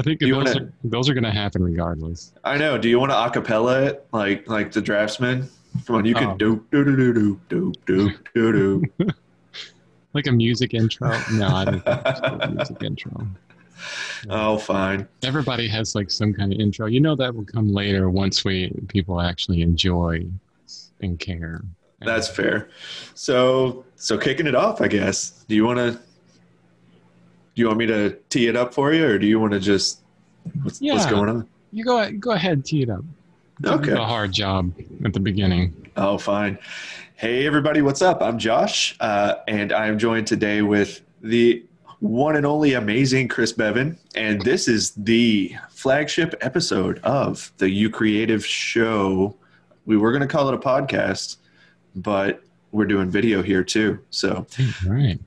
I think those, wanna- are, those are going to happen regardless. I know. Do you want to acapella it like like the draftsman? Come on, you can Oh. do do do do do do do do do. Like a music intro? No, I don't think it's a music intro. Oh, fine. Everybody has like some kind of intro. You know that will come later once we people actually enjoy and care. That's fair. So so kicking it off, I guess. Do you want to? Do you want me to tee it up for you, or do you want to just? What's, what's going on? you go go ahead, tee it up. Give Okay. A hard job at the beginning. Oh, fine. Hey, everybody, what's up? I'm Josh, uh, and I'm joined today with the one and only amazing Chris Bevan. And this is the flagship episode of the You Creative Show. We were going to call it a podcast, but we're doing video here too. So, All right,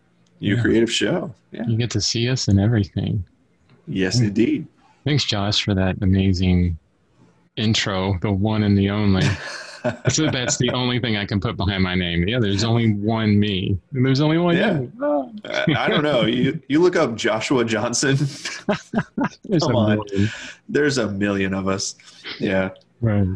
You Yeah. Creative Show. Yeah. you get to see us and everything. Yes, indeed. Thanks, Josh, for that amazing intro, the one and the only. so that's the only thing I can put behind my name. Yeah, there's only one me. And there's only one Yeah. you. Ah, Uh, I don't know. You you look up Joshua Johnson. Come on. million. There's a million of us. Yeah. Right.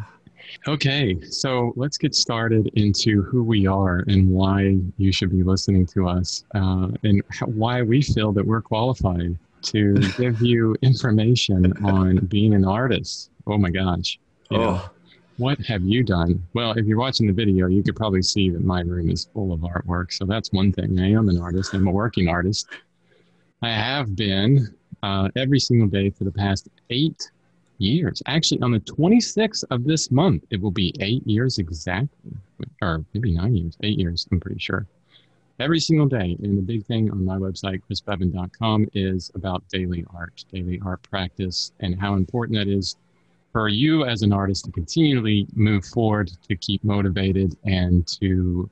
Okay, so let's get started into who we are and why you should be listening to us, uh, and why we feel that we're qualified to give you information on being an artist. Oh my gosh. You know, Oh, What have you done? Well, if you're watching the video, you could probably see that my room is full of artwork. So that's one thing. I am an artist. I'm a working artist. I have been uh, every single day for the past eight years. Actually, on the 26th of this month, it will be eight years exactly, or maybe nine years, eight years, I'm pretty sure. Every single day. And the big thing on my website, chrisbevan.com, is about daily art, daily art practice, and how important that is for you as an artist to continually move forward, to keep motivated, and to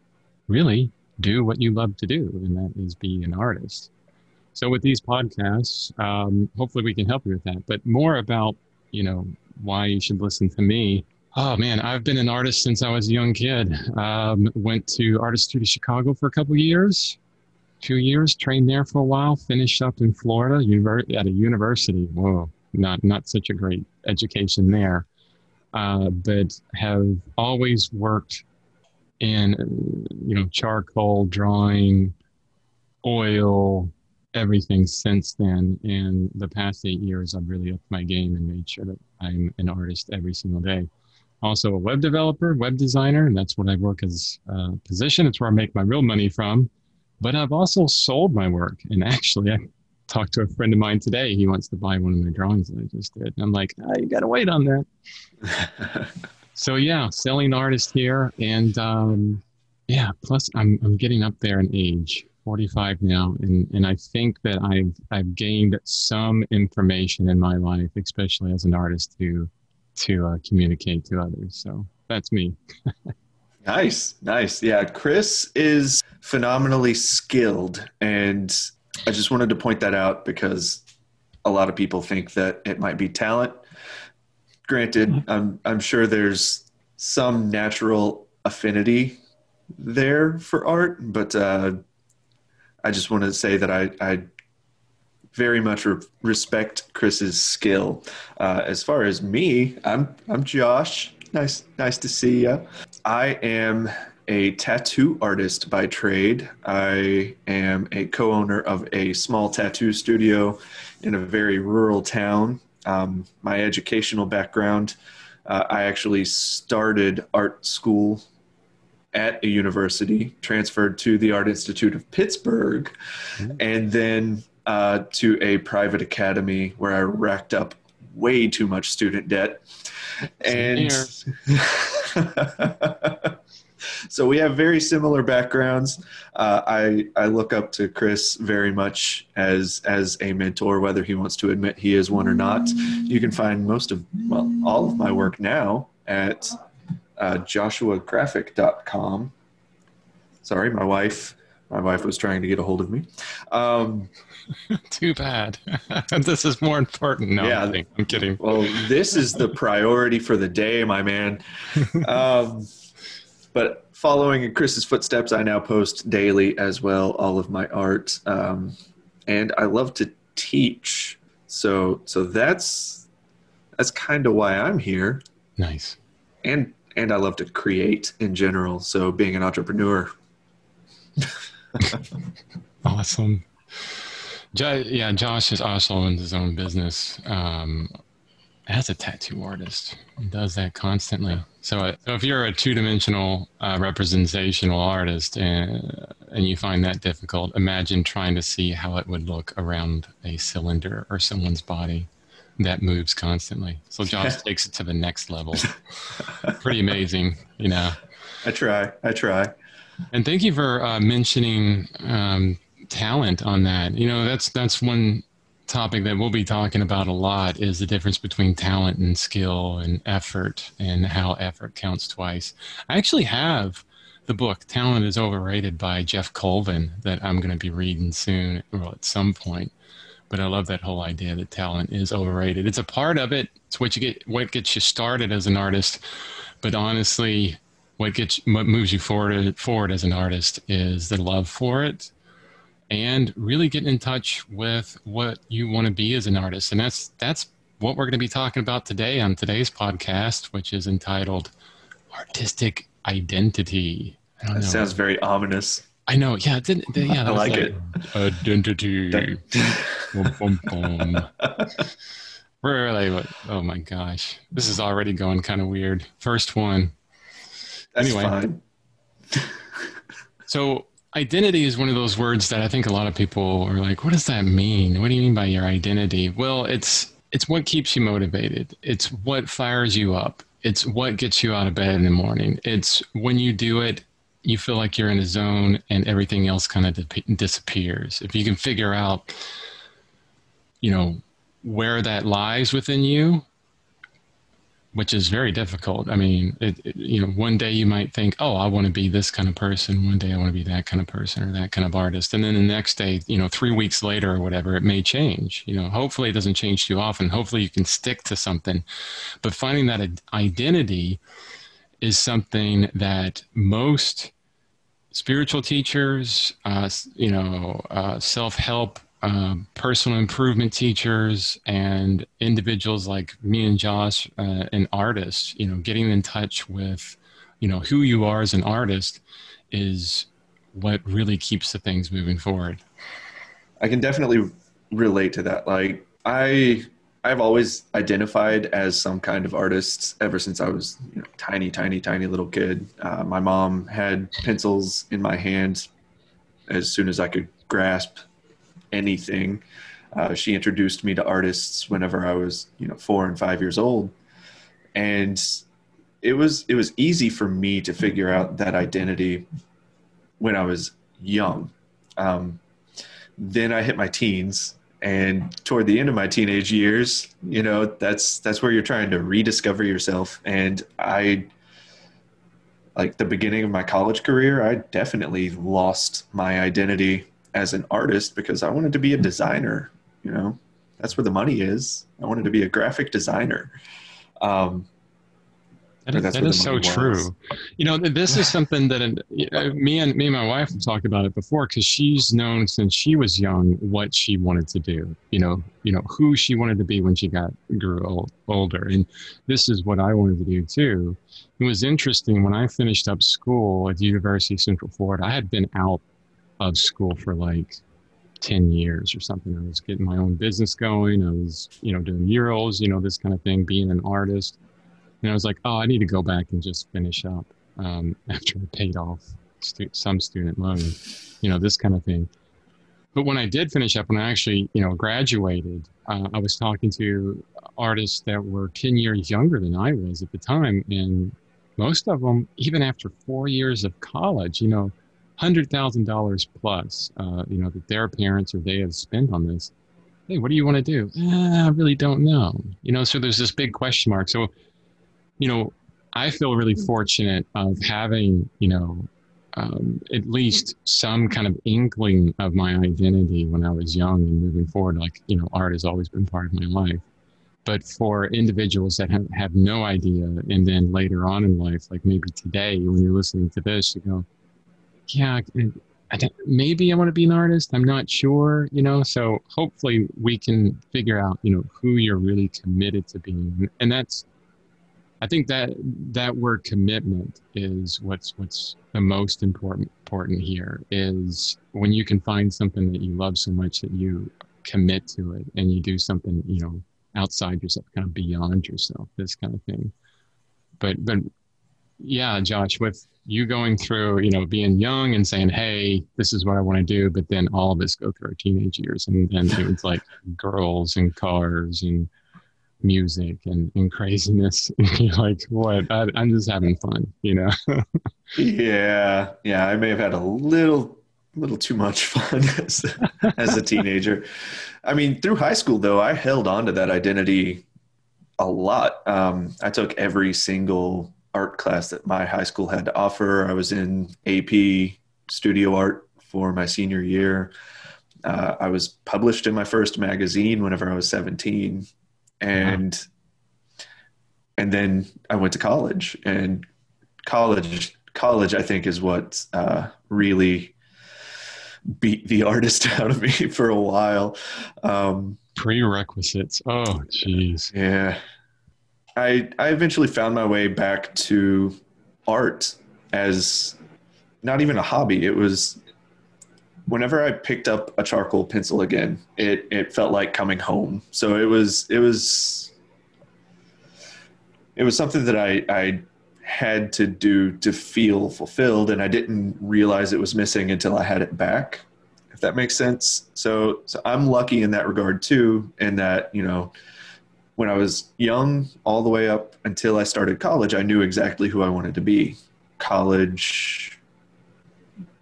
really do what you love to do, and that is be an artist. So, with these podcasts, um, hopefully we can help you with that. But more about, you know, why you should listen to me. Oh man, I've been an artist since I was a young kid. Um, went to Artist Studio Chicago for a couple years, two years, trained there for a while, finished up in Florida at a university. Whoa, not not such a great education there, uh, but have always worked in you know charcoal drawing, oil, everything since then. And the past eight years, I've really upped my game and made sure that I'm an artist every single day. Also, a web developer, web designer, and that's what I work as a position. It's where I make my real money from. But I've also sold my work, and actually, I talked to a friend of mine today. He wants to buy one of my drawings that I just did. And I'm like, ah, you got to wait on that. So yeah, selling artist here, and um, yeah. Plus, I'm I'm getting up there in age, 45 now, and and I think that I've I've gained some information in my life, especially as an artist, to to uh, communicate to others. So that's me. Nice, nice. Yeah, Chris is phenomenally skilled. And I just wanted to point that out because a lot of people think that it might be talent. Granted, I'm, I'm sure there's some natural affinity there for art, but uh, I just want to say that I, I very much re- respect Chris's skill. Uh, as far as me, I'm I'm Josh. Nice, nice to see you. I am a tattoo artist by trade. I am a co-owner of a small tattoo studio in a very rural town. Um, my educational background, uh, I actually started art school at a university, transferred to the Art Institute of Pittsburgh, and then uh, to a private academy where I racked up way too much student debt. And so we have very similar backgrounds. Uh, I I look up to Chris very much as as a mentor, whether he wants to admit he is one or not. You can find most of well all of my work now at uh, joshuagraphic.com. Sorry, my wife. My wife was trying to get a hold of me. Um, Too bad. this is more important. No, Yeah. I'm kidding. I'm kidding. well, this is the priority for the day, my man. Um, but following in Chris's footsteps, I now post daily as well all of my art, um, and I love to teach. So so that's that's kind of why I'm here. Nice. And and I love to create in general. So being an entrepreneur. awesome. Yeah, Josh is also in his own business. Um, as a tattoo artist, he does that constantly. So, uh, so if you're a two-dimensional uh, representational artist and, and you find that difficult, imagine trying to see how it would look around a cylinder or someone's body that moves constantly. So Josh takes it to the next level. Pretty amazing, you know. I try. I try. And thank you for uh, mentioning um, talent on that. You know, that's that's one topic that we'll be talking about a lot is the difference between talent and skill and effort and how effort counts twice. I actually have the book Talent is Overrated by Geoff Colvin that I'm going to be reading soon or at some point. But I love that whole idea that talent is overrated. It's a part of it. It's what you get what gets you started as an artist. But honestly, what gets what moves you forward forward as an artist is the love for it and really getting in touch with what you want to be as an artist. And that's that's what we're going to be talking about today on today's podcast, which is entitled Artistic Identity. That know. sounds very ominous. I know. Yeah. didn't. yeah. I like, like, it. Identity. boom, boom, boom. Really? Oh my gosh. This is already going kind of weird. First one. That's anyway. Fine. so identity is one of those words that I think a lot of people are like, what does that mean? What do you mean by your identity? Well, it's it's what keeps you motivated. It's what fires you up. It's what gets you out of bed in the morning. It's when you do it, you feel like you're in a zone and everything else kind of di- disappears. If you can figure out, you know, where that lies within you, which is very difficult. I mean, it, it, you know, one day you might think, "Oh, I want to be this kind of person." One day I want to be that kind of person or that kind of artist, and then the next day, you know, three weeks later or whatever, it may change. You know, hopefully it doesn't change too often. Hopefully you can stick to something, but finding that identity is something that most spiritual teachers, uh, you know, uh, self-help um, personal improvement teachers and individuals like me and Josh uh, and artists, you know, getting in touch with, you know, who you are as an artist is what really keeps the things moving forward. I can definitely relate to that. Like I, I've always identified as some kind of artist ever since I was you know, tiny, tiny, tiny little kid. Uh, my mom had pencils in my hands as soon as I could grasp anything. Uh, she introduced me to artists whenever I was, you know, four and five years old, and it was it was easy for me to figure out that identity when I was young. Um, then I hit my teens, and toward the end of my teenage years, you know, that's that's where you're trying to rediscover yourself. And I, like the beginning of my college career, I definitely lost my identity as an artist because I wanted to be a designer. You know, that's where the money is. I wanted to be a graphic designer. Um, that is, that is so was. true. You know, this is something that uh, me and me and my wife have talked about it before because she's known since she was young what she wanted to do. You know, you know who she wanted to be when she got grew old, older, and this is what I wanted to do too. It was interesting when I finished up school at the University of Central Florida. I had been out of school for like 10 years or something. I was getting my own business going. I was, you know, doing murals, you know, this kind of thing, being an artist. And I was like, oh, I need to go back and just finish up um, after I paid off stu- some student loan, you know, this kind of thing. But when I did finish up, when I actually, you know, graduated, uh, I was talking to artists that were 10 years younger than I was at the time. And most of them, even after four years of college, you know, hundred thousand dollars plus, uh, you know, that their parents or they have spent on this. Hey, what do you want to do? Eh, I really don't know. You know, so there's this big question mark. So, you know, I feel really fortunate of having, you know, um, at least some kind of inkling of my identity when I was young and moving forward. Like, you know, art has always been part of my life. But for individuals that have, have no idea, and then later on in life, like maybe today when you're listening to this, you go, yeah, I maybe I want to be an artist. I'm not sure, you know. So hopefully we can figure out, you know, who you're really committed to being, and that's. I think that that word commitment is what's what's the most important important here is when you can find something that you love so much that you commit to it and you do something, you know, outside yourself, kind of beyond yourself, this kind of thing. But but yeah, Josh, with you going through, you know, being young and saying, "Hey, this is what I want to do," but then all of us go through our teenage years, and and was like girls and cars and music and, and craziness. you're like, what? I, I'm just having fun, you know? yeah, yeah. I may have had a little little too much fun as, as a teenager. I mean, through high school though, I held on to that identity a lot. Um, I took every single art class that my high school had to offer. I was in AP studio art for my senior year. Uh, I was published in my first magazine whenever I was 17, and wow. and then I went to college. And college, college, I think, is what uh, really beat the artist out of me for a while. Um, Prerequisites. Oh, jeez. Yeah, I I eventually found my way back to art as not even a hobby. It was whenever I picked up a charcoal pencil again, it it felt like coming home. So it was it was it was something that I I had to do to feel fulfilled and I didn't realize it was missing until I had it back. If that makes sense. So so I'm lucky in that regard too in that, you know, when I was young, all the way up until I started college, I knew exactly who I wanted to be. College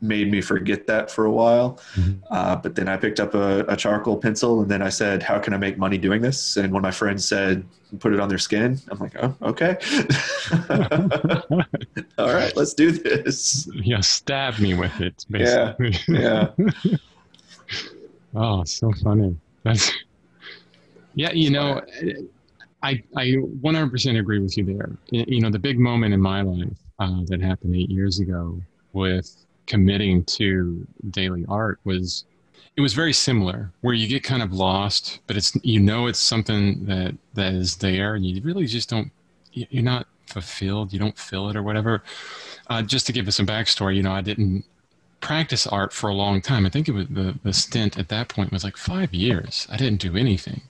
made me forget that for a while. Mm-hmm. Uh, but then I picked up a, a, charcoal pencil and then I said, How can I make money doing this? And when my friends said, Put it on their skin, I'm like, Oh, okay. all right, let's do this. Yeah, stab me with it, basically. Yeah. Yeah. oh, so funny. That's yeah, you know, I I 100% agree with you there. You know, the big moment in my life uh, that happened eight years ago with committing to daily art was it was very similar where you get kind of lost but it's you know it's something that that is there and you really just don't you're not fulfilled you don't feel it or whatever. Uh, just to give us some backstory you know i didn't practice art for a long time. I think it was the, the stint at that point was like five years. I didn't do anything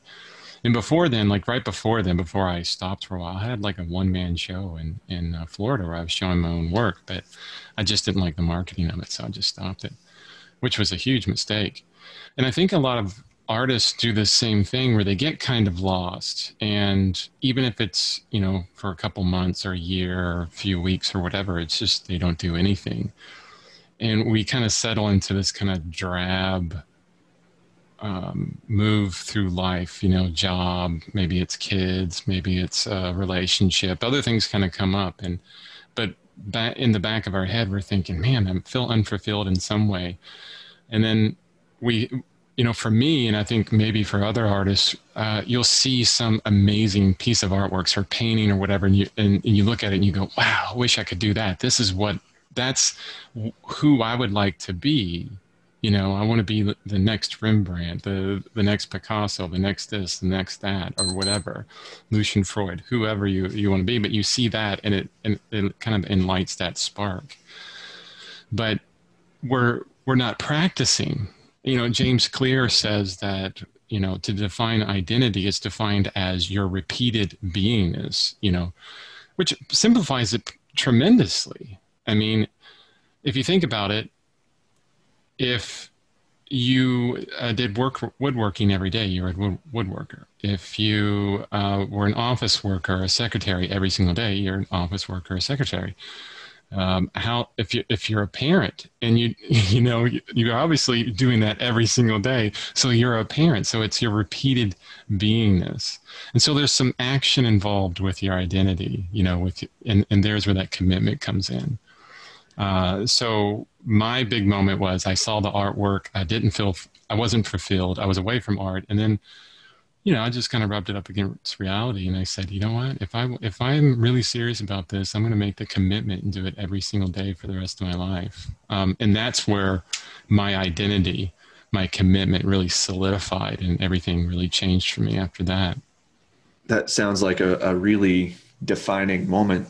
and before then, like right before then, before I stopped for a while, I had like a one man show in in uh, Florida where I was showing my own work, but I just didn't like the marketing of it, so I just stopped it, which was a huge mistake. And I think a lot of artists do the same thing where they get kind of lost, and even if it's you know for a couple months or a year or a few weeks or whatever, it's just they don't do anything, and we kind of settle into this kind of drab um, move through life, you know, job, maybe it's kids, maybe it's a relationship, other things kind of come up. And, but back in the back of our head, we're thinking, man, I feel unfulfilled in some way. And then we, you know, for me, and I think maybe for other artists, uh, you'll see some amazing piece of artworks or painting or whatever, and you and, and you look at it and you go, "Wow, I wish I could do that." This is what that's who I would like to be you know, I want to be the next Rembrandt, the the next Picasso, the next this, the next that, or whatever, Lucian Freud, whoever you, you want to be. But you see that, and it and it kind of enlights that spark. But we're we're not practicing. You know, James Clear says that you know to define identity is defined as your repeated beingness. You know, which simplifies it tremendously. I mean, if you think about it, if you uh, did work woodworking every day, you're a wood, woodworker. If you uh, were an office worker, a secretary every single day, you're an office worker, a secretary. Um, how if you if you're a parent and you you know you're obviously doing that every single day, so you're a parent. So it's your repeated beingness, and so there's some action involved with your identity. You know, with and and there's where that commitment comes in. Uh, so my big moment was I saw the artwork. I didn't feel I wasn't fulfilled. I was away from art, and then you know, I just kind of rubbed it up against reality, and I said, you know what? If I if I'm really serious about this, I'm going to make the commitment and do it every single day for the rest of my life. Um, and that's where my identity, my commitment, really solidified, and everything really changed for me after that. That sounds like a, a really defining moment.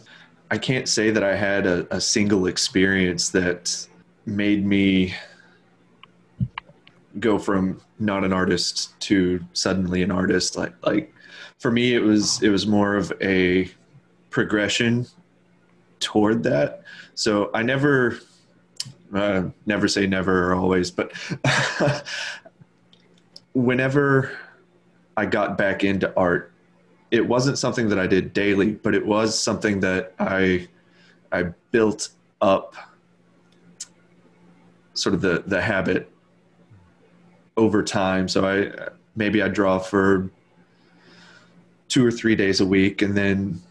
I can't say that I had a, a single experience that made me go from not an artist to suddenly an artist. Like like for me it was it was more of a progression toward that. So i never uh, never say never or always but whenever i got back into art it wasn't something that i did daily mm-hmm. but it was something that i i built up sort of the the habit over time. So I maybe I draw for two or three days a week, and then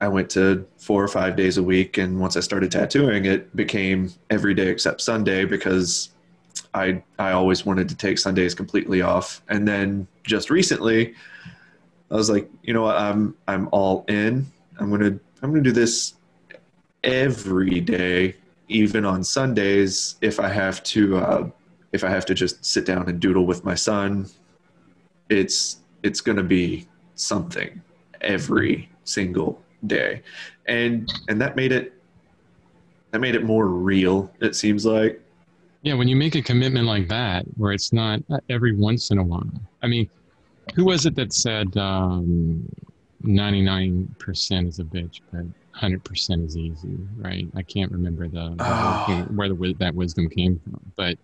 I went to four or five days a week. And once I started tattooing, it became every day except Sunday because I I always wanted to take Sundays completely off. And then just recently, I was like, you know what, I'm I'm all in. I'm gonna I'm gonna do this every day, even on Sundays if I have to. Uh, if I have to just sit down and doodle with my son, it's it's to be something every single day, and and that made it that made it more real. It seems like. Yeah, when you make a commitment like that, where it's not every once in a while. I mean, who was it that said um, 99% is a bitch, but 100% is easy, right? I can't remember the, oh. where the, that wisdom came from, but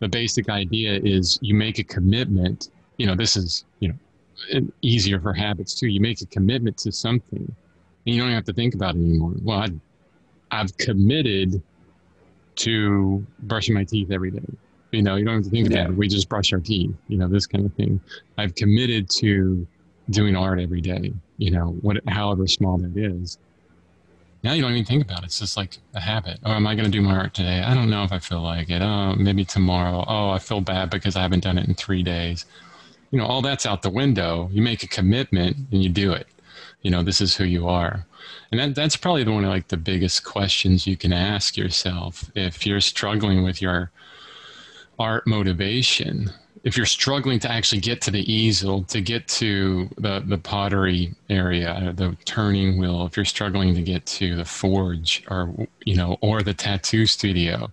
the basic idea is you make a commitment. You know, this is, you know, easier for habits too. You make a commitment to something and you don't have to think about it anymore. Well, I, I've committed to brushing my teeth every day. You know, you don't have to think yeah. about it. We just brush our teeth, you know, this kind of thing. I've committed to doing art every day, you know, what, however small that is now you don't even think about it. It's just like a habit. Oh, am I going to do my art today? I don't know if I feel like it. Oh, maybe tomorrow. Oh, I feel bad because I haven't done it in three days. You know, all that's out the window. You make a commitment and you do it. You know, this is who you are. And that, that's probably the one of like the biggest questions you can ask yourself if you're struggling with your art motivation if you're struggling to actually get to the easel, to get to the, the pottery area, uh, the turning wheel, if you're struggling to get to the forge or, you know, or the tattoo studio,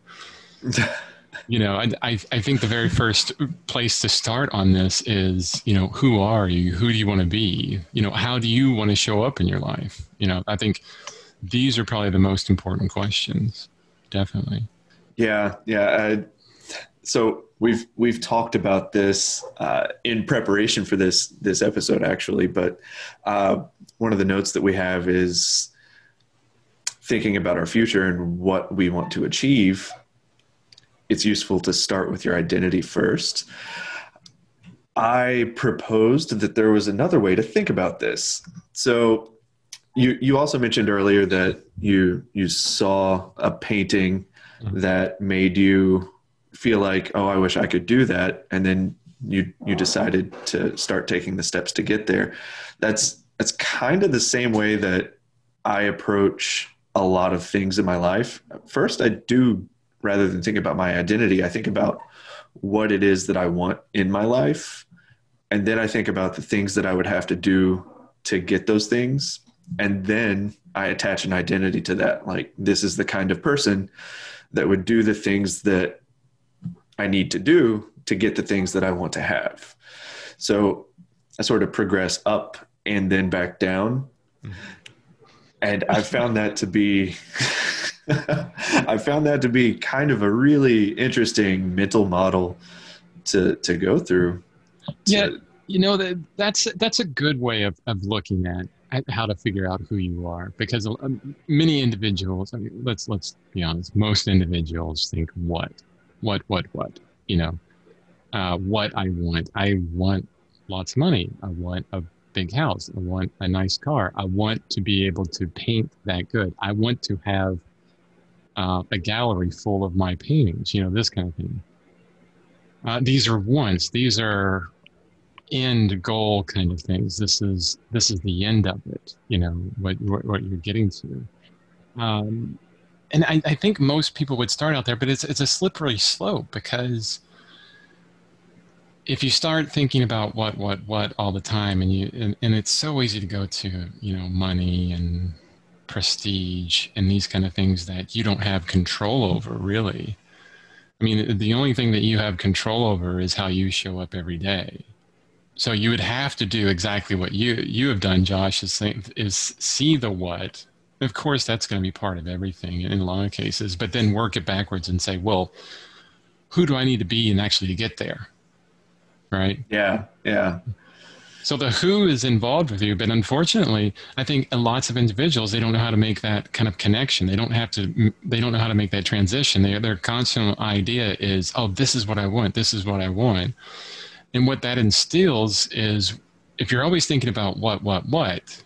you know, I, I, I think the very first place to start on this is, you know, who are you? Who do you want to be? You know, how do you want to show up in your life? You know, I think these are probably the most important questions. Definitely. Yeah. Yeah. I, so we've we've talked about this uh, in preparation for this this episode actually but uh, one of the notes that we have is thinking about our future and what we want to achieve. It's useful to start with your identity first. I proposed that there was another way to think about this. So you you also mentioned earlier that you you saw a painting mm-hmm. that made you feel like, oh, I wish I could do that, and then you you decided to start taking the steps to get there. That's that's kind of the same way that I approach a lot of things in my life. First, I do rather than think about my identity, I think about what it is that I want in my life, and then I think about the things that I would have to do to get those things, and then I attach an identity to that. Like this is the kind of person that would do the things that I need to do to get the things that I want to have. So I sort of progress up and then back down. Mm-hmm. And I found that to be I found that to be kind of a really interesting mental model to to go through. To, yeah, you know that that's that's a good way of, of looking at, at how to figure out who you are because um, many individuals I mean, let's let's be honest most individuals think what what, what, what, you know, uh, what I want. I want lots of money. I want a big house. I want a nice car. I want to be able to paint that good. I want to have uh, a gallery full of my paintings, you know, this kind of thing. Uh, these are wants. These are end goal kind of things. This is this is the end of it. You know what what, what you're getting to. Um, and I, I think most people would start out there, but it's it's a slippery slope because if you start thinking about what what what all the time and you and, and it's so easy to go to you know money and prestige and these kind of things that you don't have control over really. I mean the only thing that you have control over is how you show up every day. So you would have to do exactly what you you have done josh is, is see the what of course that's going to be part of everything in a lot of cases but then work it backwards and say well who do i need to be and actually to get there right? Yeah, yeah. So the who is involved with you, but unfortunately, I think lots of individuals they don't know how to make that kind of connection. They don't have to. They don't know how to make that transition. They, their constant idea is, "Oh, this is what I want. This is what I want," and what that instills is, if you're always thinking about what, what, what,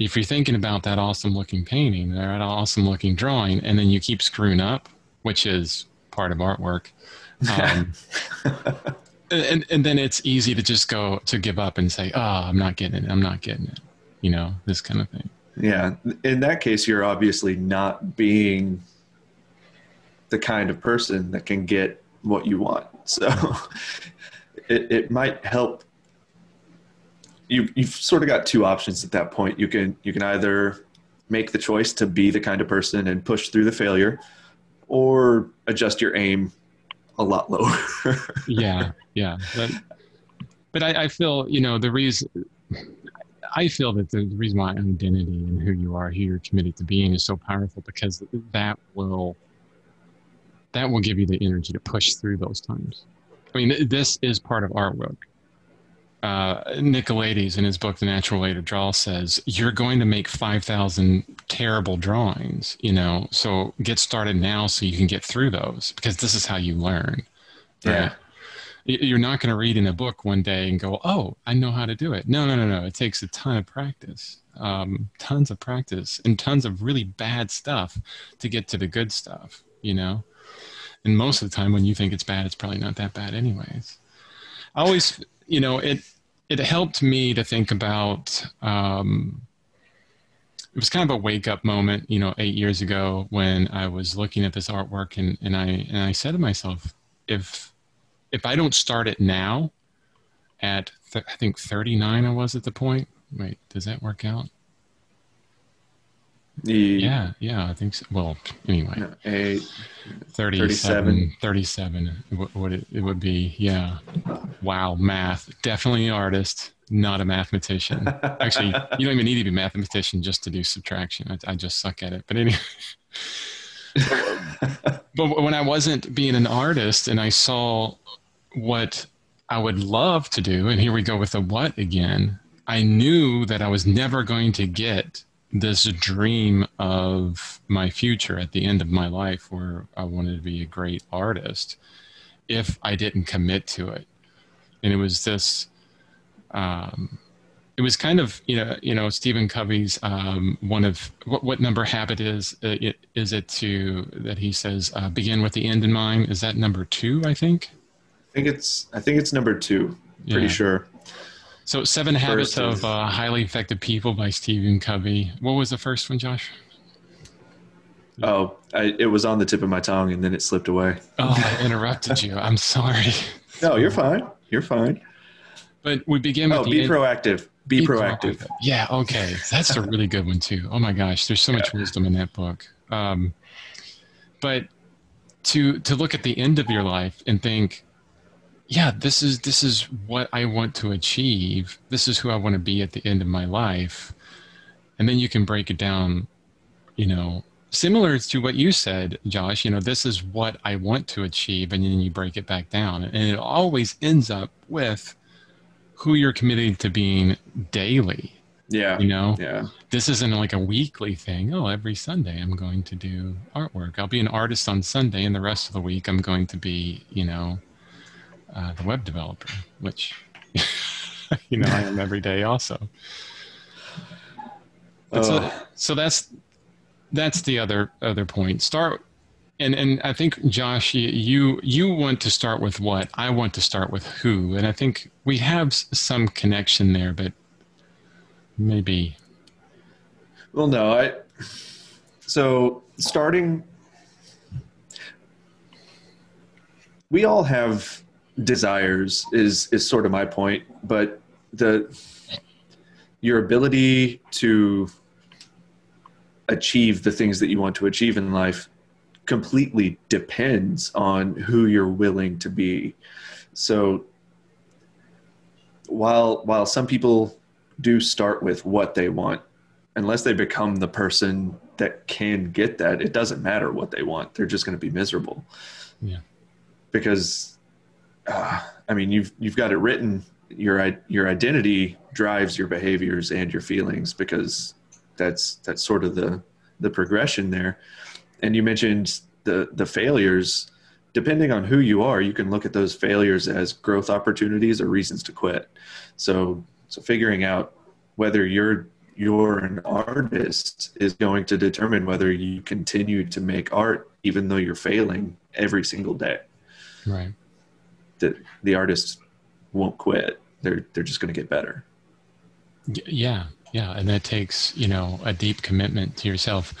if you're thinking about that awesome looking painting or that awesome looking drawing, and then you keep screwing up, which is part of artwork. Um, and and then it's easy to just go to give up and say, "Oh, I'm not getting it. I'm not getting it." You know, this kind of thing. Yeah. In that case, you're obviously not being the kind of person that can get what you want. So it, it might help. You, you've sort of got two options at that point. You can you can either make the choice to be the kind of person and push through the failure, or adjust your aim a lot lower. yeah, yeah. But, but I, I, feel, you know, the reason I feel that the reason why identity and who you are, who you're committed to being, is so powerful because that will that will give you the energy to push through those times. I mean, this is part of artwork. Uh, Nicolaides in his book The Natural Way to Draw says you're going to make 5,000 terrible drawings, you know, so get started now so you can get through those because this is how you learn. Right? Yeah. You're not going to read in a book one day and go, oh, I know how to do it. No, no, no, no. It takes a ton of practice, um, tons of practice, and tons of really bad stuff to get to the good stuff, you know? And most of the time, when you think it's bad, it's probably not that bad, anyways. I always you know, it it helped me to think about. Um, it was kind of a wake up moment, you know, eight years ago when I was looking at this artwork and, and I and I said to myself, if if I don't start it now, at th- I think 39 I was at the point. Wait, does that work out? Yeah, yeah, I think so. Well, anyway, a 37, 37 would it, it would be. Yeah. Wow. Math. Definitely an artist, not a mathematician. Actually, you don't even need to be a mathematician just to do subtraction. I, I just suck at it. But anyway. but when I wasn't being an artist and I saw what I would love to do, and here we go with the what again, I knew that I was never going to get this dream of my future at the end of my life where I wanted to be a great artist if I didn't commit to it. And it was this, um, it was kind of, you know, you know, Stephen Covey's, um, one of what, what number habit is, uh, it, is it to, that he says, uh, begin with the end in mind. Is that number two, I think? I think it's, I think it's number two. Pretty yeah. sure. So, Seven Habits of uh, Highly Effective People by Stephen Covey. What was the first one, Josh? Oh, I, it was on the tip of my tongue and then it slipped away. Oh, I interrupted you. I'm sorry. No, you're fine. You're fine. But we begin with oh, be proactive. Be, be proactive. proactive. Yeah, okay. That's a really good one, too. Oh, my gosh. There's so much yeah. wisdom in that book. Um, but to to look at the end of your life and think, yeah, this is this is what I want to achieve. This is who I want to be at the end of my life. And then you can break it down, you know, similar to what you said, Josh, you know, this is what I want to achieve and then you break it back down. And it always ends up with who you're committed to being daily. Yeah. You know? Yeah. This isn't like a weekly thing. Oh, every Sunday I'm going to do artwork. I'll be an artist on Sunday and the rest of the week I'm going to be, you know, uh, the web developer, which you know I am every day also. Oh. So, so that's that's the other other point. Start and and I think Josh, you you want to start with what I want to start with who, and I think we have some connection there, but maybe. Well, no, I. So starting, we all have desires. Is is sort of my point, but the your ability to achieve the things that you want to achieve in life completely depends on who you're willing to be. So while while some people do start with what they want, unless they become the person that can get that, it doesn't matter what they want. They're just going to be miserable. Yeah. Because uh, I mean, you've you've got it written. Your your identity drives your behaviors and your feelings because that's that's sort of the the progression there. And you mentioned the the failures. Depending on who you are, you can look at those failures as growth opportunities or reasons to quit. So so figuring out whether you're you're an artist is going to determine whether you continue to make art even though you're failing every single day. Right. The the artist won't quit. They're they're just going to get better. Yeah, yeah, and that takes you know a deep commitment to yourself.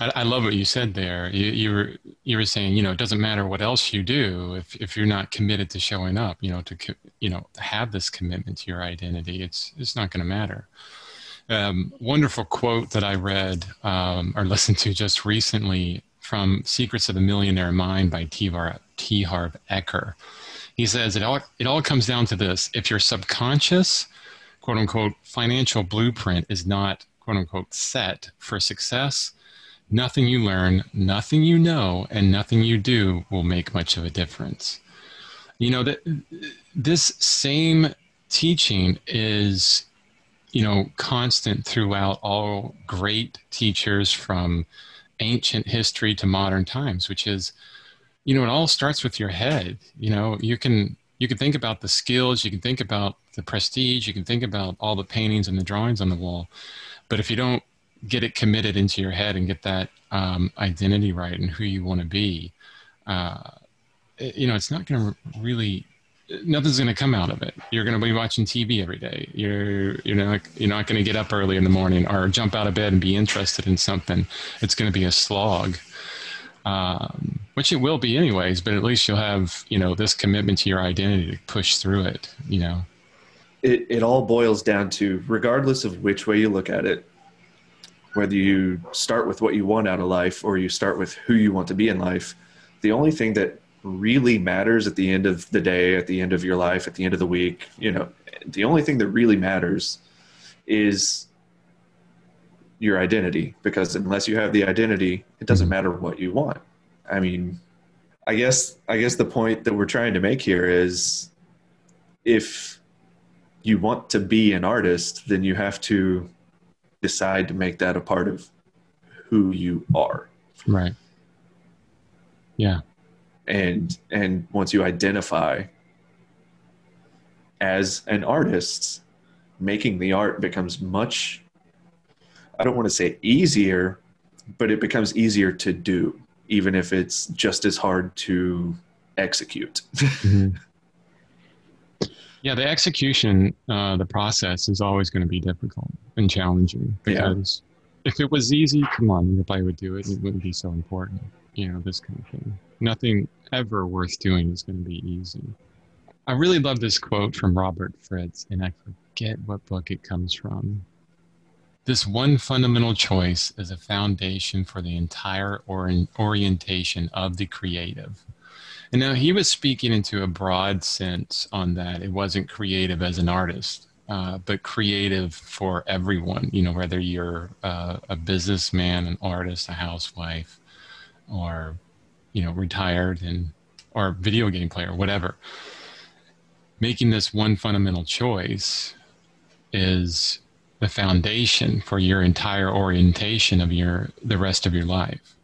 I, I, love what you said there. You, you were you were saying you know it doesn't matter what else you do if if you're not committed to showing up. You know to you know have this commitment to your identity. It's it's not going to matter. Um, wonderful quote that I read um, or listened to just recently from Secrets of the Millionaire Mind by T. Harv Eker. He says it all it all comes down to this: if your subconscious quote unquote financial blueprint is not quote unquote set for success, nothing you learn, nothing you know, and nothing you do will make much of a difference. You know that this same teaching is you know constant throughout all great teachers from ancient history to modern times which is you know it all starts with your head you know you can you can think about the skills, you can think about the prestige, you can think about all the paintings and the drawings on the wall, but if you don't get it committed into your head and get that um, identity right and who you want to be, uh, you know, it's not going to really. Nothing's going to come out of it. You're going to be watching TV every day. You're you're not you're not going to get up early in the morning or jump out of bed and be interested in something. It's going to be a slog um, which it will be anyways. But at least you'll have you know this commitment to your identity to push through it. You know, it it all boils down to regardless of which way you look at it, whether you start with what you want out of life or you start with who you want to be in life, the only thing that really matters at the end of the day, at the end of your life, at the end of the week, you know, the only thing that really matters is your identity because unless you have the identity it doesn't mm-hmm. matter what you want i mean i guess i guess the point that we're trying to make here is if you want to be an artist then you have to decide to make that a part of who you are. Right. Yeah. And and once you identify as an artist making the art becomes much I don't want to say easier, but it becomes easier to do, even if it's just as hard to execute. mm-hmm. Yeah, the execution, uh, the process is always going to be difficult and challenging because yeah. if it was easy, come on, everybody would do it. It wouldn't be so important. You know, this kind of thing. Nothing ever worth doing is going to be easy. I really love this quote from Robert Fritz, and I forget what book it comes from. This one fundamental choice is a foundation for the entire or- orientation of the creative. And now he was speaking into a broad sense on that. It wasn't creative as an artist, uh, but creative for everyone, you know, whether you're uh, a businessman, an artist, a housewife, or, you know, retired and, or video game player, whatever. Making this one fundamental choice is the foundation for your entire orientation of your the rest of your life.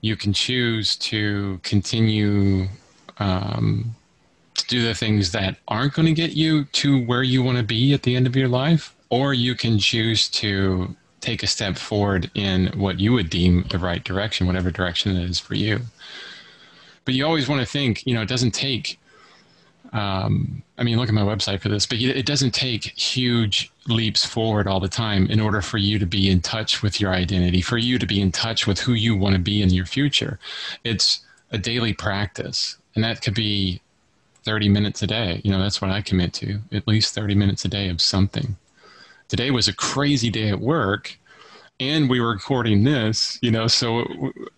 You can choose to continue um, to do the things that aren't going to get you to where you want to be at the end of your life, or you can choose to take a step forward in what you would deem the right direction, whatever direction it is for you. But you always want to think, you know, it doesn't take um, I mean, look at my website for this, but it doesn't take huge leaps forward all the time in order for you to be in touch with your identity, for you to be in touch with who you want to be in your future. It's a daily practice, and that could be 30 minutes a day. You know, that's what I commit to, at least 30 minutes a day of something. Today was a crazy day at work and we were recording this, you know, so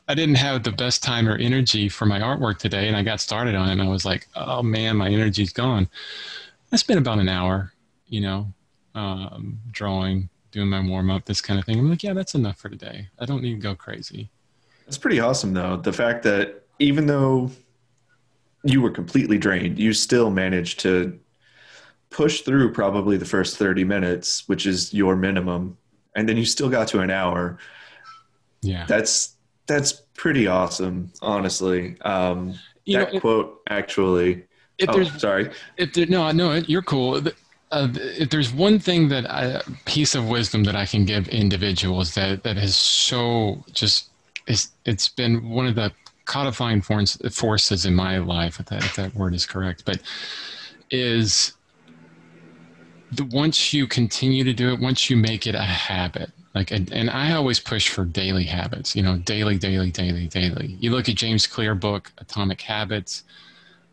I didn't have the best time or energy for my artwork today. And I got started on it and I was like, oh man, my energy's gone. I spent about an hour, you know, um, drawing, doing my warm up, this kind of thing. I'm like, yeah, that's enough for today. I don't need to go crazy. That's pretty awesome, though. The fact that even though you were completely drained, you still managed to push through probably the first 30 minutes, which is your minimum and then you still got to an hour. Yeah, that's that's pretty awesome, honestly. Um, you that know, quote actually. If oh, there's, sorry. If there, no, no, you're cool. Uh, if there's one thing that I, piece of wisdom that I can give individuals that that has so just it's it's been one of the codifying force, forces in my life, if that, if that word is correct, but is the, once you continue to do it, once you make it a habit, like, and, and I always push for daily habits, you know, daily, daily, daily, daily. You look at James Clear book, Atomic Habits,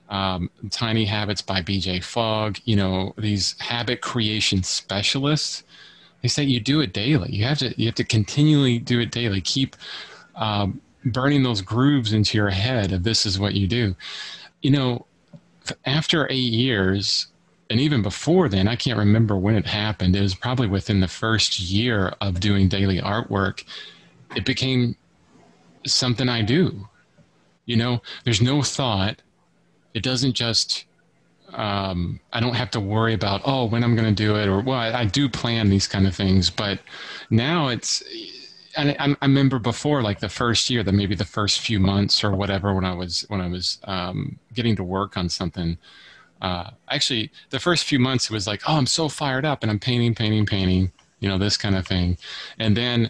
um, Tiny Habits by BJ Fogg, you know, these habit creation specialists, they say you do it daily. You have to, you have to continually do it daily. Keep um, burning those grooves into your head of this is what you do. You know, after eight years, and even before then, I can't remember when it happened. It was probably within the first year of doing daily artwork. It became something I do. You know, there's no thought. It doesn't just, um, I don't have to worry about, oh, when I'm going to do it, or well, I, I, do plan these kind of things. But now it's, I, I, remember before, like the first year, that maybe the first few months or whatever, when I was when I was um, getting to work on something, uh, actually the first few months it was like oh i'm so fired up and i'm painting painting painting you know this kind of thing. And then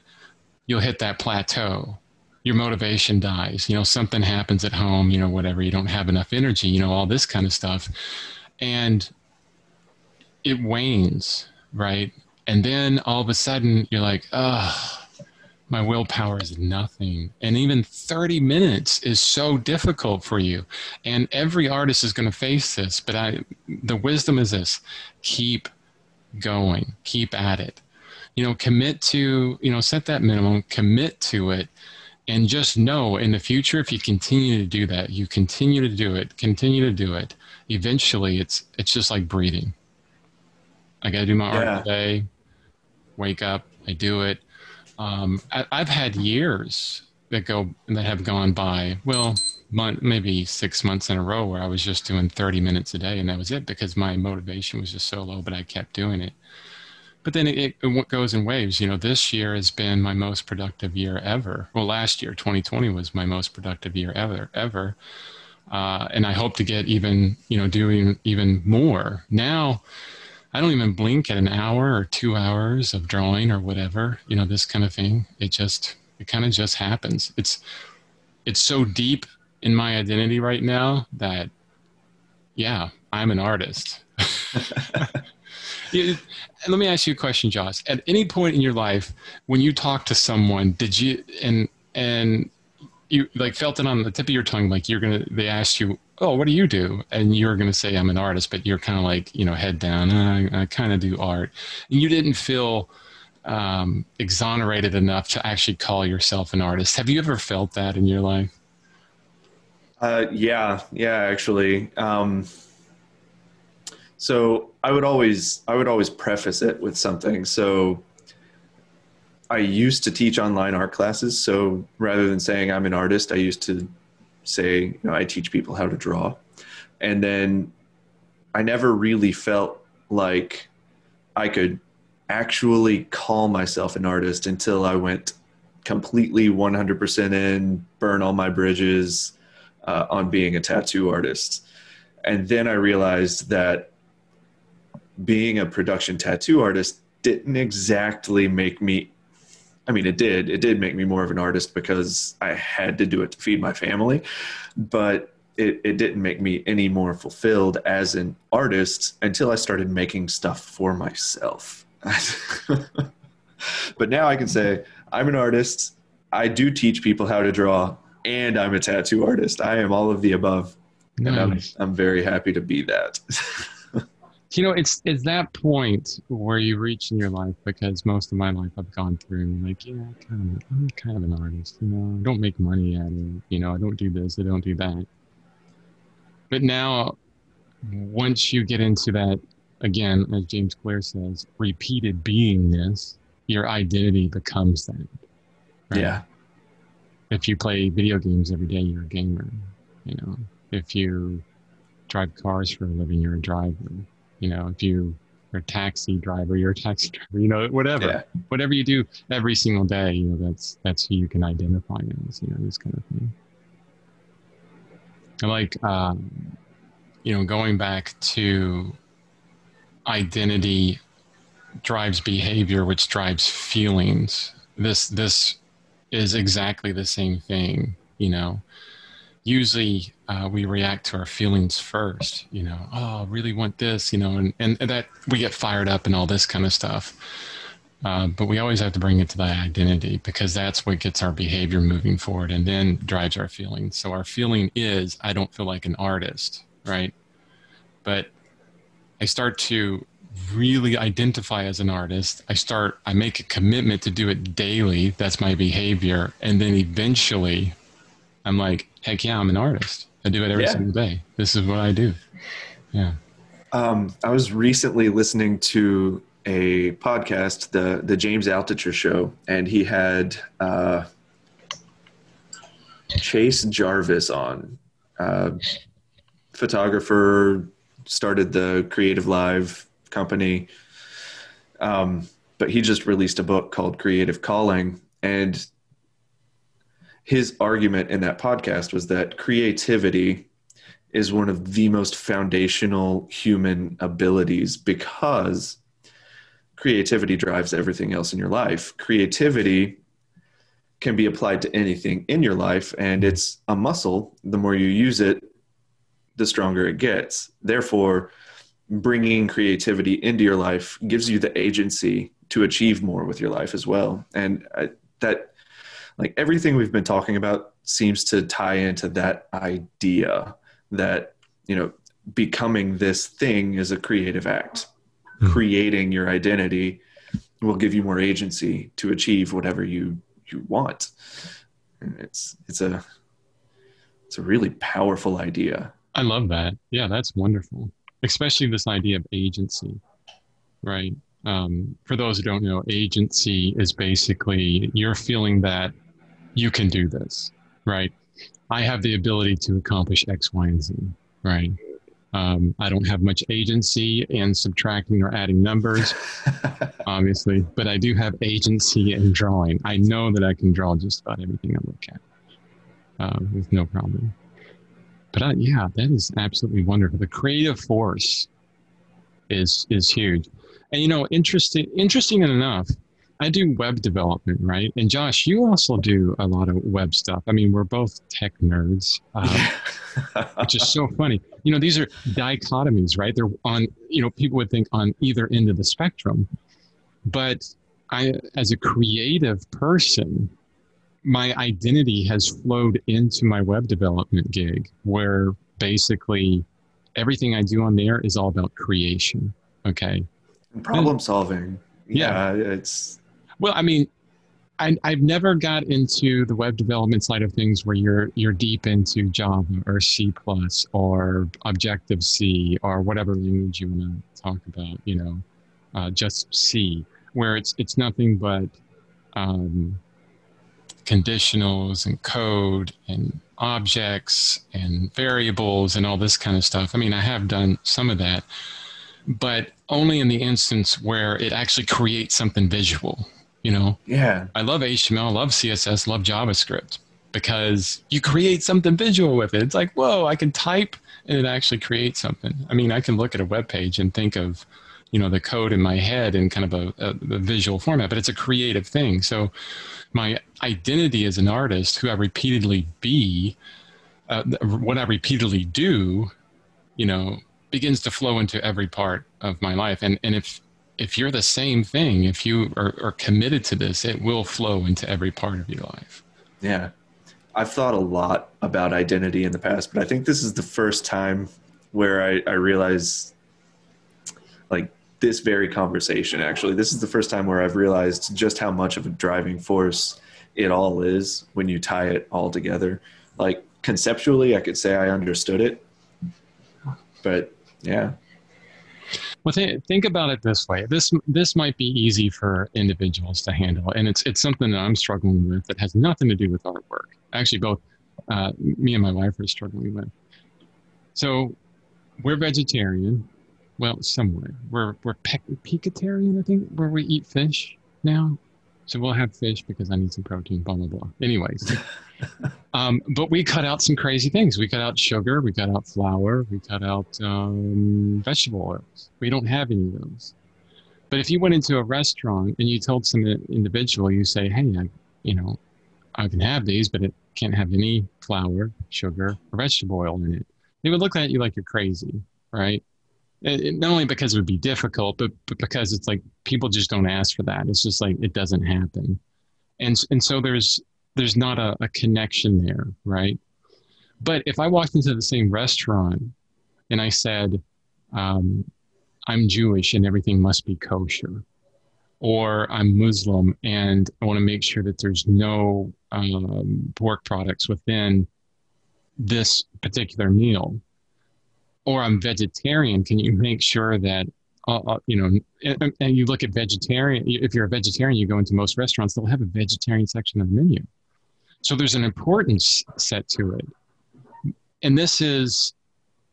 you'll hit that plateau. Your motivation dies. You know something happens at home you know whatever you don't have enough energy you know all this kind of stuff. And it wanes right? And then all of a sudden you're like oh my willpower is nothing. And even 30 minutes is so difficult for you. And every artist is going to face this, but I, the wisdom is this keep going, keep at it. You know, commit to, you know, set that minimum, commit to it, and just know in the future, if you continue to do that, you continue to do it, continue to do it, eventually it's, it's just like breathing. I got to do my yeah. art today, wake up, I do it um, I, have had years that go that have gone by. Well, month, maybe six months in a row where I was just doing 30 minutes a day, and that was it because my motivation was just so low. But I kept doing it. But then it, it goes in waves. You know, this year has been my most productive year ever. Well, last year, 2020, was my most productive year ever, ever. Uh, and I hope to get even, you know, doing even more now I don't even blink at an hour or two hours of drawing or whatever, you know, this kind of thing. It just, it kind of just happens. It's, it's so deep in my identity right now that, yeah, I'm an artist. let me ask you a question, Josh. At any point in your life, when you talk to someone, did you, and, and you like felt it on the tip of your tongue, like you're to, they asked you, oh, what do you do? And you're to say, I'm an artist, but you're kind of like, you know, head down, I, I kind of do art. And you didn't feel um, exonerated enough to actually call yourself an artist. Have you ever felt that in your life? Uh, yeah, yeah, actually. Um, so I would always, I would always preface it with something. So I used to teach online art classes. So rather than saying I'm an artist, I used to say, you know, I teach people how to draw. And then I never really felt like I could actually call myself an artist until I went completely 100% in, burn all my bridges uh, on being a tattoo artist. And then I realized that being a production tattoo artist didn't exactly make me I mean, it did. It did make me more of an artist because I had to do it to feed my family, but it, it didn't make me any more fulfilled as an artist until I started making stuff for myself. but now I can say I'm an artist. I do teach people how to draw, and I'm a tattoo artist. I am all of the above, nice. and I'm, I'm very happy to be that. you know it's it's that point where you reach in your life because most of my life i've gone through like yeah kind of, i'm kind of an artist you know? I don't make money at it you know? I don't do this i don't do that. But now once you get into that again as james clear says repeated beingness your identity becomes that right? yeah. If you play video games every day you're a gamer you know? If you drive cars for a living you're a driver you know, if you are a taxi driver, you're a taxi driver, you know, whatever, yeah. whatever you do every single day, you know, that's, that's who you can identify as, you know, this kind of thing. I like, um, you know, going back to identity drives behavior, which drives feelings. This, this is exactly the same thing, you know, usually uh, we react to our feelings first you know oh I really want this you know and, and, that we get fired up and all this kind of stuff. Uh, but we always have to bring it to that identity because that's what gets our behavior moving forward and then drives our feelings. So our feeling is i don't feel like an artist right? But i start to really identify as an artist. I start i make a commitment to do it daily. That's my behavior. And then eventually i'm like heck yeah, I'm an artist. I do it every yeah. single day. This is what I do. Yeah. Um, I was recently listening to a podcast, the the James Altucher show, and he had uh, Chase Jarvis on, uh, photographer, started the Creative Live company. Um, but he just released a book called Creative Calling, and his argument in that podcast was that creativity is one of the most foundational human abilities because creativity drives everything else in your life. Creativity can be applied to anything in your life, and it's a muscle. The more you use it, the stronger it gets. Therefore, bringing creativity into your life gives you the agency to achieve more with your life as well. And I, that like everything we've been talking about seems to tie into that idea that you know becoming this thing is a creative act. Mm-hmm. creating your identity will give you more agency to achieve whatever you you want. And it's it's a it's a really powerful idea. I love that. Yeah that's wonderful. Especially this idea of agency right? Um, for those who don't know agency is basically you're feeling that you can do this, right? I have the ability to accomplish X, Y, and Z, right? Um, I don't have much agency in subtracting or adding numbers, obviously, but I do have agency in drawing. I know that I can draw just about everything I look at uh, with no problem. But uh, yeah, that is absolutely wonderful. The creative force is is huge, and you know, interesting. Interesting enough, I do web development, right? And Josh, you also do a lot of web stuff. I mean, we're both tech nerds, um, which is so funny. You know, these are dichotomies, right? They're on, you know, people would think on either end of the spectrum. But I, as a creative person, my identity has flowed into my web development gig, where basically everything I do on there is all about creation. Okay. And problem solving. Yeah, yeah, it's well, I mean, I, I've never got into the web development side of things where you're you're deep into Java or C plus or Objective C or whatever language you want to talk about. You know, uh, just C, where it's it's nothing but um, conditionals and code and objects and variables and all this kind of stuff. I mean, I have done some of that, but only in the instance where it actually creates something visual you know yeah i love html love css love javascript because you create something visual with it it's like whoa i can type and it actually creates something i mean i can look at a web page and think of you know the code in my head in kind of a, a, a visual format, but it's a creative thing. So my identity as an artist, who I repeatedly be, uh, what I repeatedly do, you know, begins to flow into every part of my life. And and if if you're the same thing, if you are, are committed to this, it will flow into every part of your life. Yeah. I've thought a lot about identity in the past, but I think this is the first time where I, I realize like this very conversation actually this is the first time where i've realized just how much of a driving force it all is when you tie it all together like conceptually i could say i understood it but yeah well th- think about it this way this this might be easy for individuals to handle and it's it's something that i'm struggling with that has nothing to do with artwork actually both uh, me and my wife are struggling with so we're vegetarian well, somewhere. We're we're pe- pescatarian, I think, where we eat fish now. So we'll have fish because I need some protein, blah blah blah. Anyways, um, but we cut out some crazy things. We cut out sugar, we cut out flour, we cut out um, vegetable oils. We don't have any of those. But if you went into a restaurant and you told some individual, you say, "Hey, I, you know, I can have these, but it can't have any flour, sugar, or vegetable oil in it," they would look at you like you're crazy, right? it, not only because it would be difficult, but, but because it's like people just don't ask for that. It's just like it doesn't happen, and and so there's there's not a, a connection there, right? But if I walked into the same restaurant and I said, um, "I'm Jewish and everything must be kosher," or I'm Muslim and I want to make sure that there's no um, pork products within this particular meal or I'm vegetarian, can you make sure that uh, uh you know, and, and, you look at vegetarian. If you're a vegetarian, you go into most restaurants; they'll have a vegetarian section of the menu. So there's an importance set to it, and this is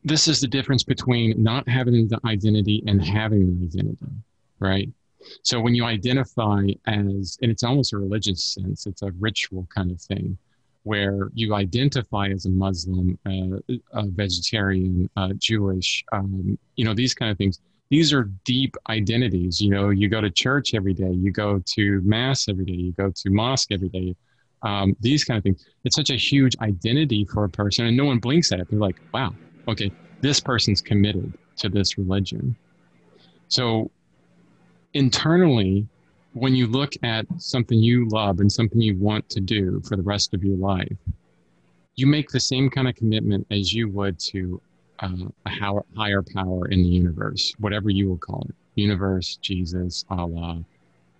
this is the difference between not having the identity and having an identity, right? So when you identify as, and it's almost a religious sense, it's a ritual kind of thing where you identify as a Muslim, uh, a vegetarian, uh, Jewish, um, you know, these kind of things. These are deep identities. You know, you go to church every day, you go to mass every day, you go to mosque every day. Um, these kind of things. It's such a huge identity for a person, and no one blinks at it. They're like, "Wow, okay, this person's committed to this religion." So internally, when you look at something you love and something you want to do for the rest of your life, you make the same kind of commitment as you would to uh, a higher power in the universe, whatever you will call it universe, Jesus, Allah,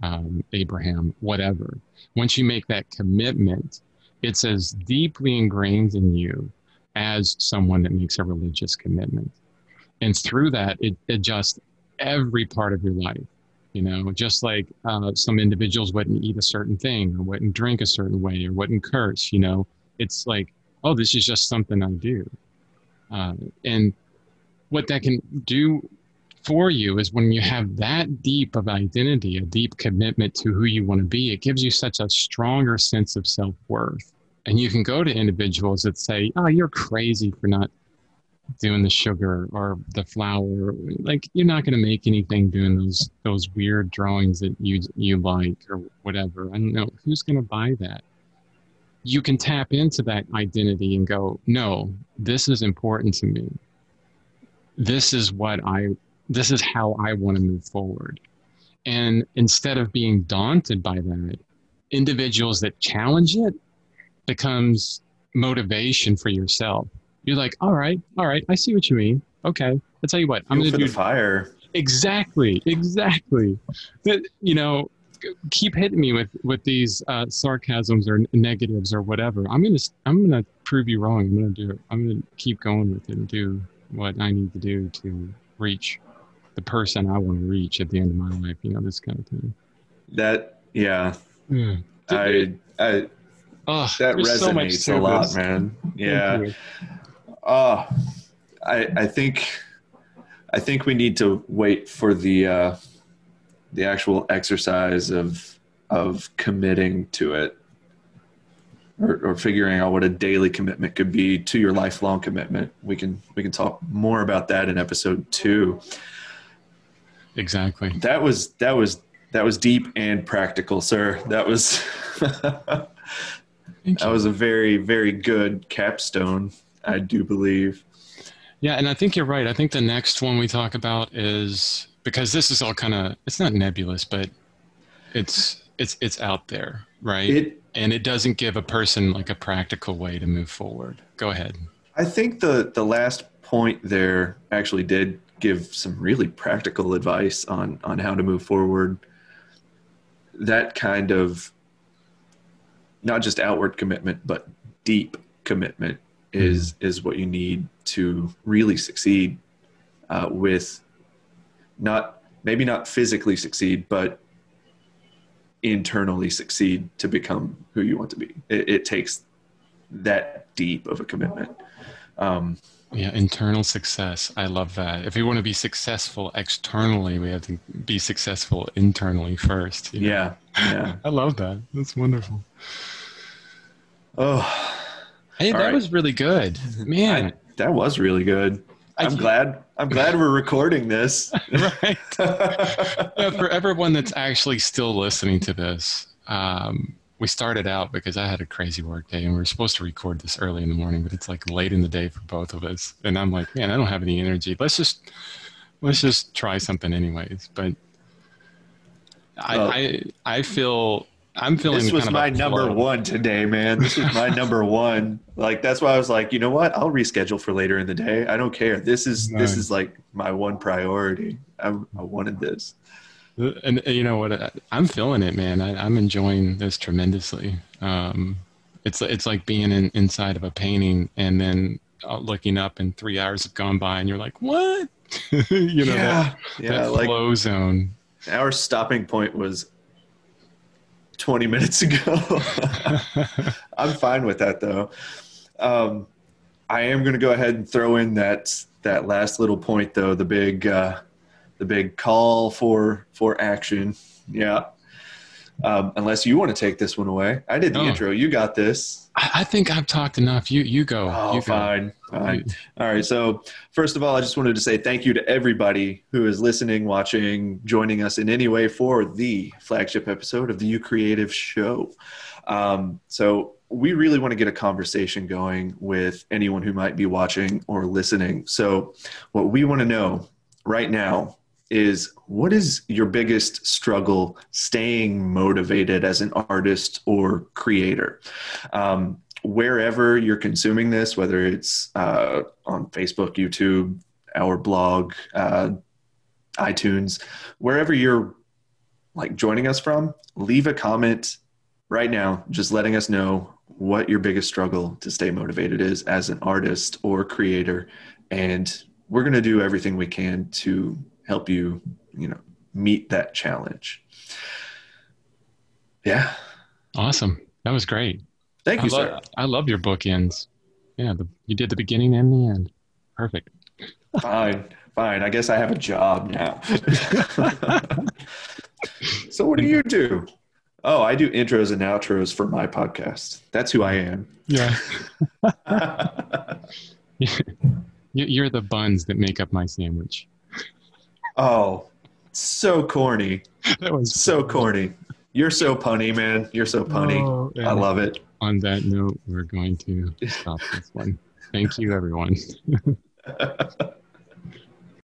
um, Abraham, whatever. Once you make that commitment, it's as deeply ingrained in you as someone that makes a religious commitment. And through that, it adjusts every part of your life you know, just like uh, some individuals wouldn't eat a certain thing or wouldn't drink a certain way or wouldn't curse, you know, it's like, oh, this is just something I do. Uh, and what that can do for you is when you have that deep of identity, a deep commitment to who you want to be, it gives you such a stronger sense of self worth. And you can go to individuals that say, oh, you're crazy for not doing the sugar or the flour. Like you're not going to make anything doing those those weird drawings that you you like or whatever. I don't know. Who's going to buy that? You can tap into that identity and go no this is important to me. This is what i this is how i want to move forward and instead of being daunted by that individuals that challenge it becomes motivation for yourself you're like, all right, all right, I see what you mean. Okay, I'll tell you what, I'm going to do fire. Exactly, exactly. You know, keep hitting me with with these uh, sarcasms or negatives or whatever. I'm gonna I'm gonna prove you wrong. I'm gonna do it. I'm gonna keep going with it and do what I need to do to reach the person I want to reach at the end of my life. You know, this kind of thing. That yeah. Mm. I I oh, that resonates so a lot, man. Yeah. Uh, I I think I think we need to wait for the uh, the actual exercise of of committing to it or, or, figuring out what a daily commitment could be to your lifelong commitment. We can we can talk more about that in episode two. Exactly. That was that was that was deep and practical, sir. That was that was a very very good capstone. I do believe. Yeah, and I think you're right. I think the next one we talk about is because this is all kind of it's not nebulous, but it's it's it's out there, right? It and it doesn't give a person like a practical way to move forward. Go ahead. I think the the last point there actually did give some really practical advice on on how to move forward. That kind of not just outward commitment, but deep commitment is mm-hmm. is what you need to really succeed uh, with not maybe not physically succeed, but internally succeed to become who you want to be. It, it takes that deep of a commitment. Um, yeah, internal success. I love that. If we want to be successful externally, we have to be successful internally first. You know? Yeah, yeah. I love that. That's wonderful. Oh, hey, that right. was really good, man. I, that was really good. I'm glad. I'm glad we're recording this. right. yeah, for everyone that's actually still listening to this, um, we started out because I had a crazy work day and we were supposed to record this early in the morning, but it's like late in the day for both of us. And I'm like, man, I don't have any energy. Let's just let's just try something anyways. But I I, I feel I'm feeling. This was my number one today, man. This was my number one. Like that's why I was like, you know what? I'll reschedule for later in the day. I don't care. This is this is like my one priority. I, I wanted this. And, and you know what? I'm feeling it, man. I, am enjoying this tremendously. Um, it's it's like being in, inside of a painting and then uh, looking up and three hours have gone by and you're like, what? you know, yeah, that, yeah, that flow like, zone. Our stopping point was 20 minutes ago. I'm fine with that though. Um, I am going to go ahead and throw in that that last little point though, the big uh, the big call for for action. Yeah. Um, unless you want to take this one away, I did the oh. intro. You got this. I, think I've talked enough. You you go. Oh, you fine, fine. All right. So first of all, I just wanted to say thank you to everybody who is listening, watching, joining us in any way for the flagship episode of the You Creative Show. Um, so we really want to get a conversation going with anyone who might be watching or listening. So what we want to know right now is what is your biggest struggle staying motivated as an artist or creator? Um, wherever you're consuming this, whether it's uh, on Facebook, YouTube, our blog, uh, iTunes, wherever you're like joining us from, leave a comment right now, just letting us know what your biggest struggle to stay motivated is as an artist or creator. And we're going to do everything we can to help you, you know, meet that challenge. Yeah. Awesome. That was great. Thank you, I sir. I love your bookends. Yeah, the, you did the beginning and the end. Perfect. Fine, fine. I guess I have a job now. so, what do you do? Oh, I do intros and outros for my podcast. That's who I am. Yeah. You're the buns that make up my sandwich. Oh, so corny. That was so corny. You're so punny, man. You're so punny. Oh, I love it. On that note, we're going to stop this one. Thank you, everyone.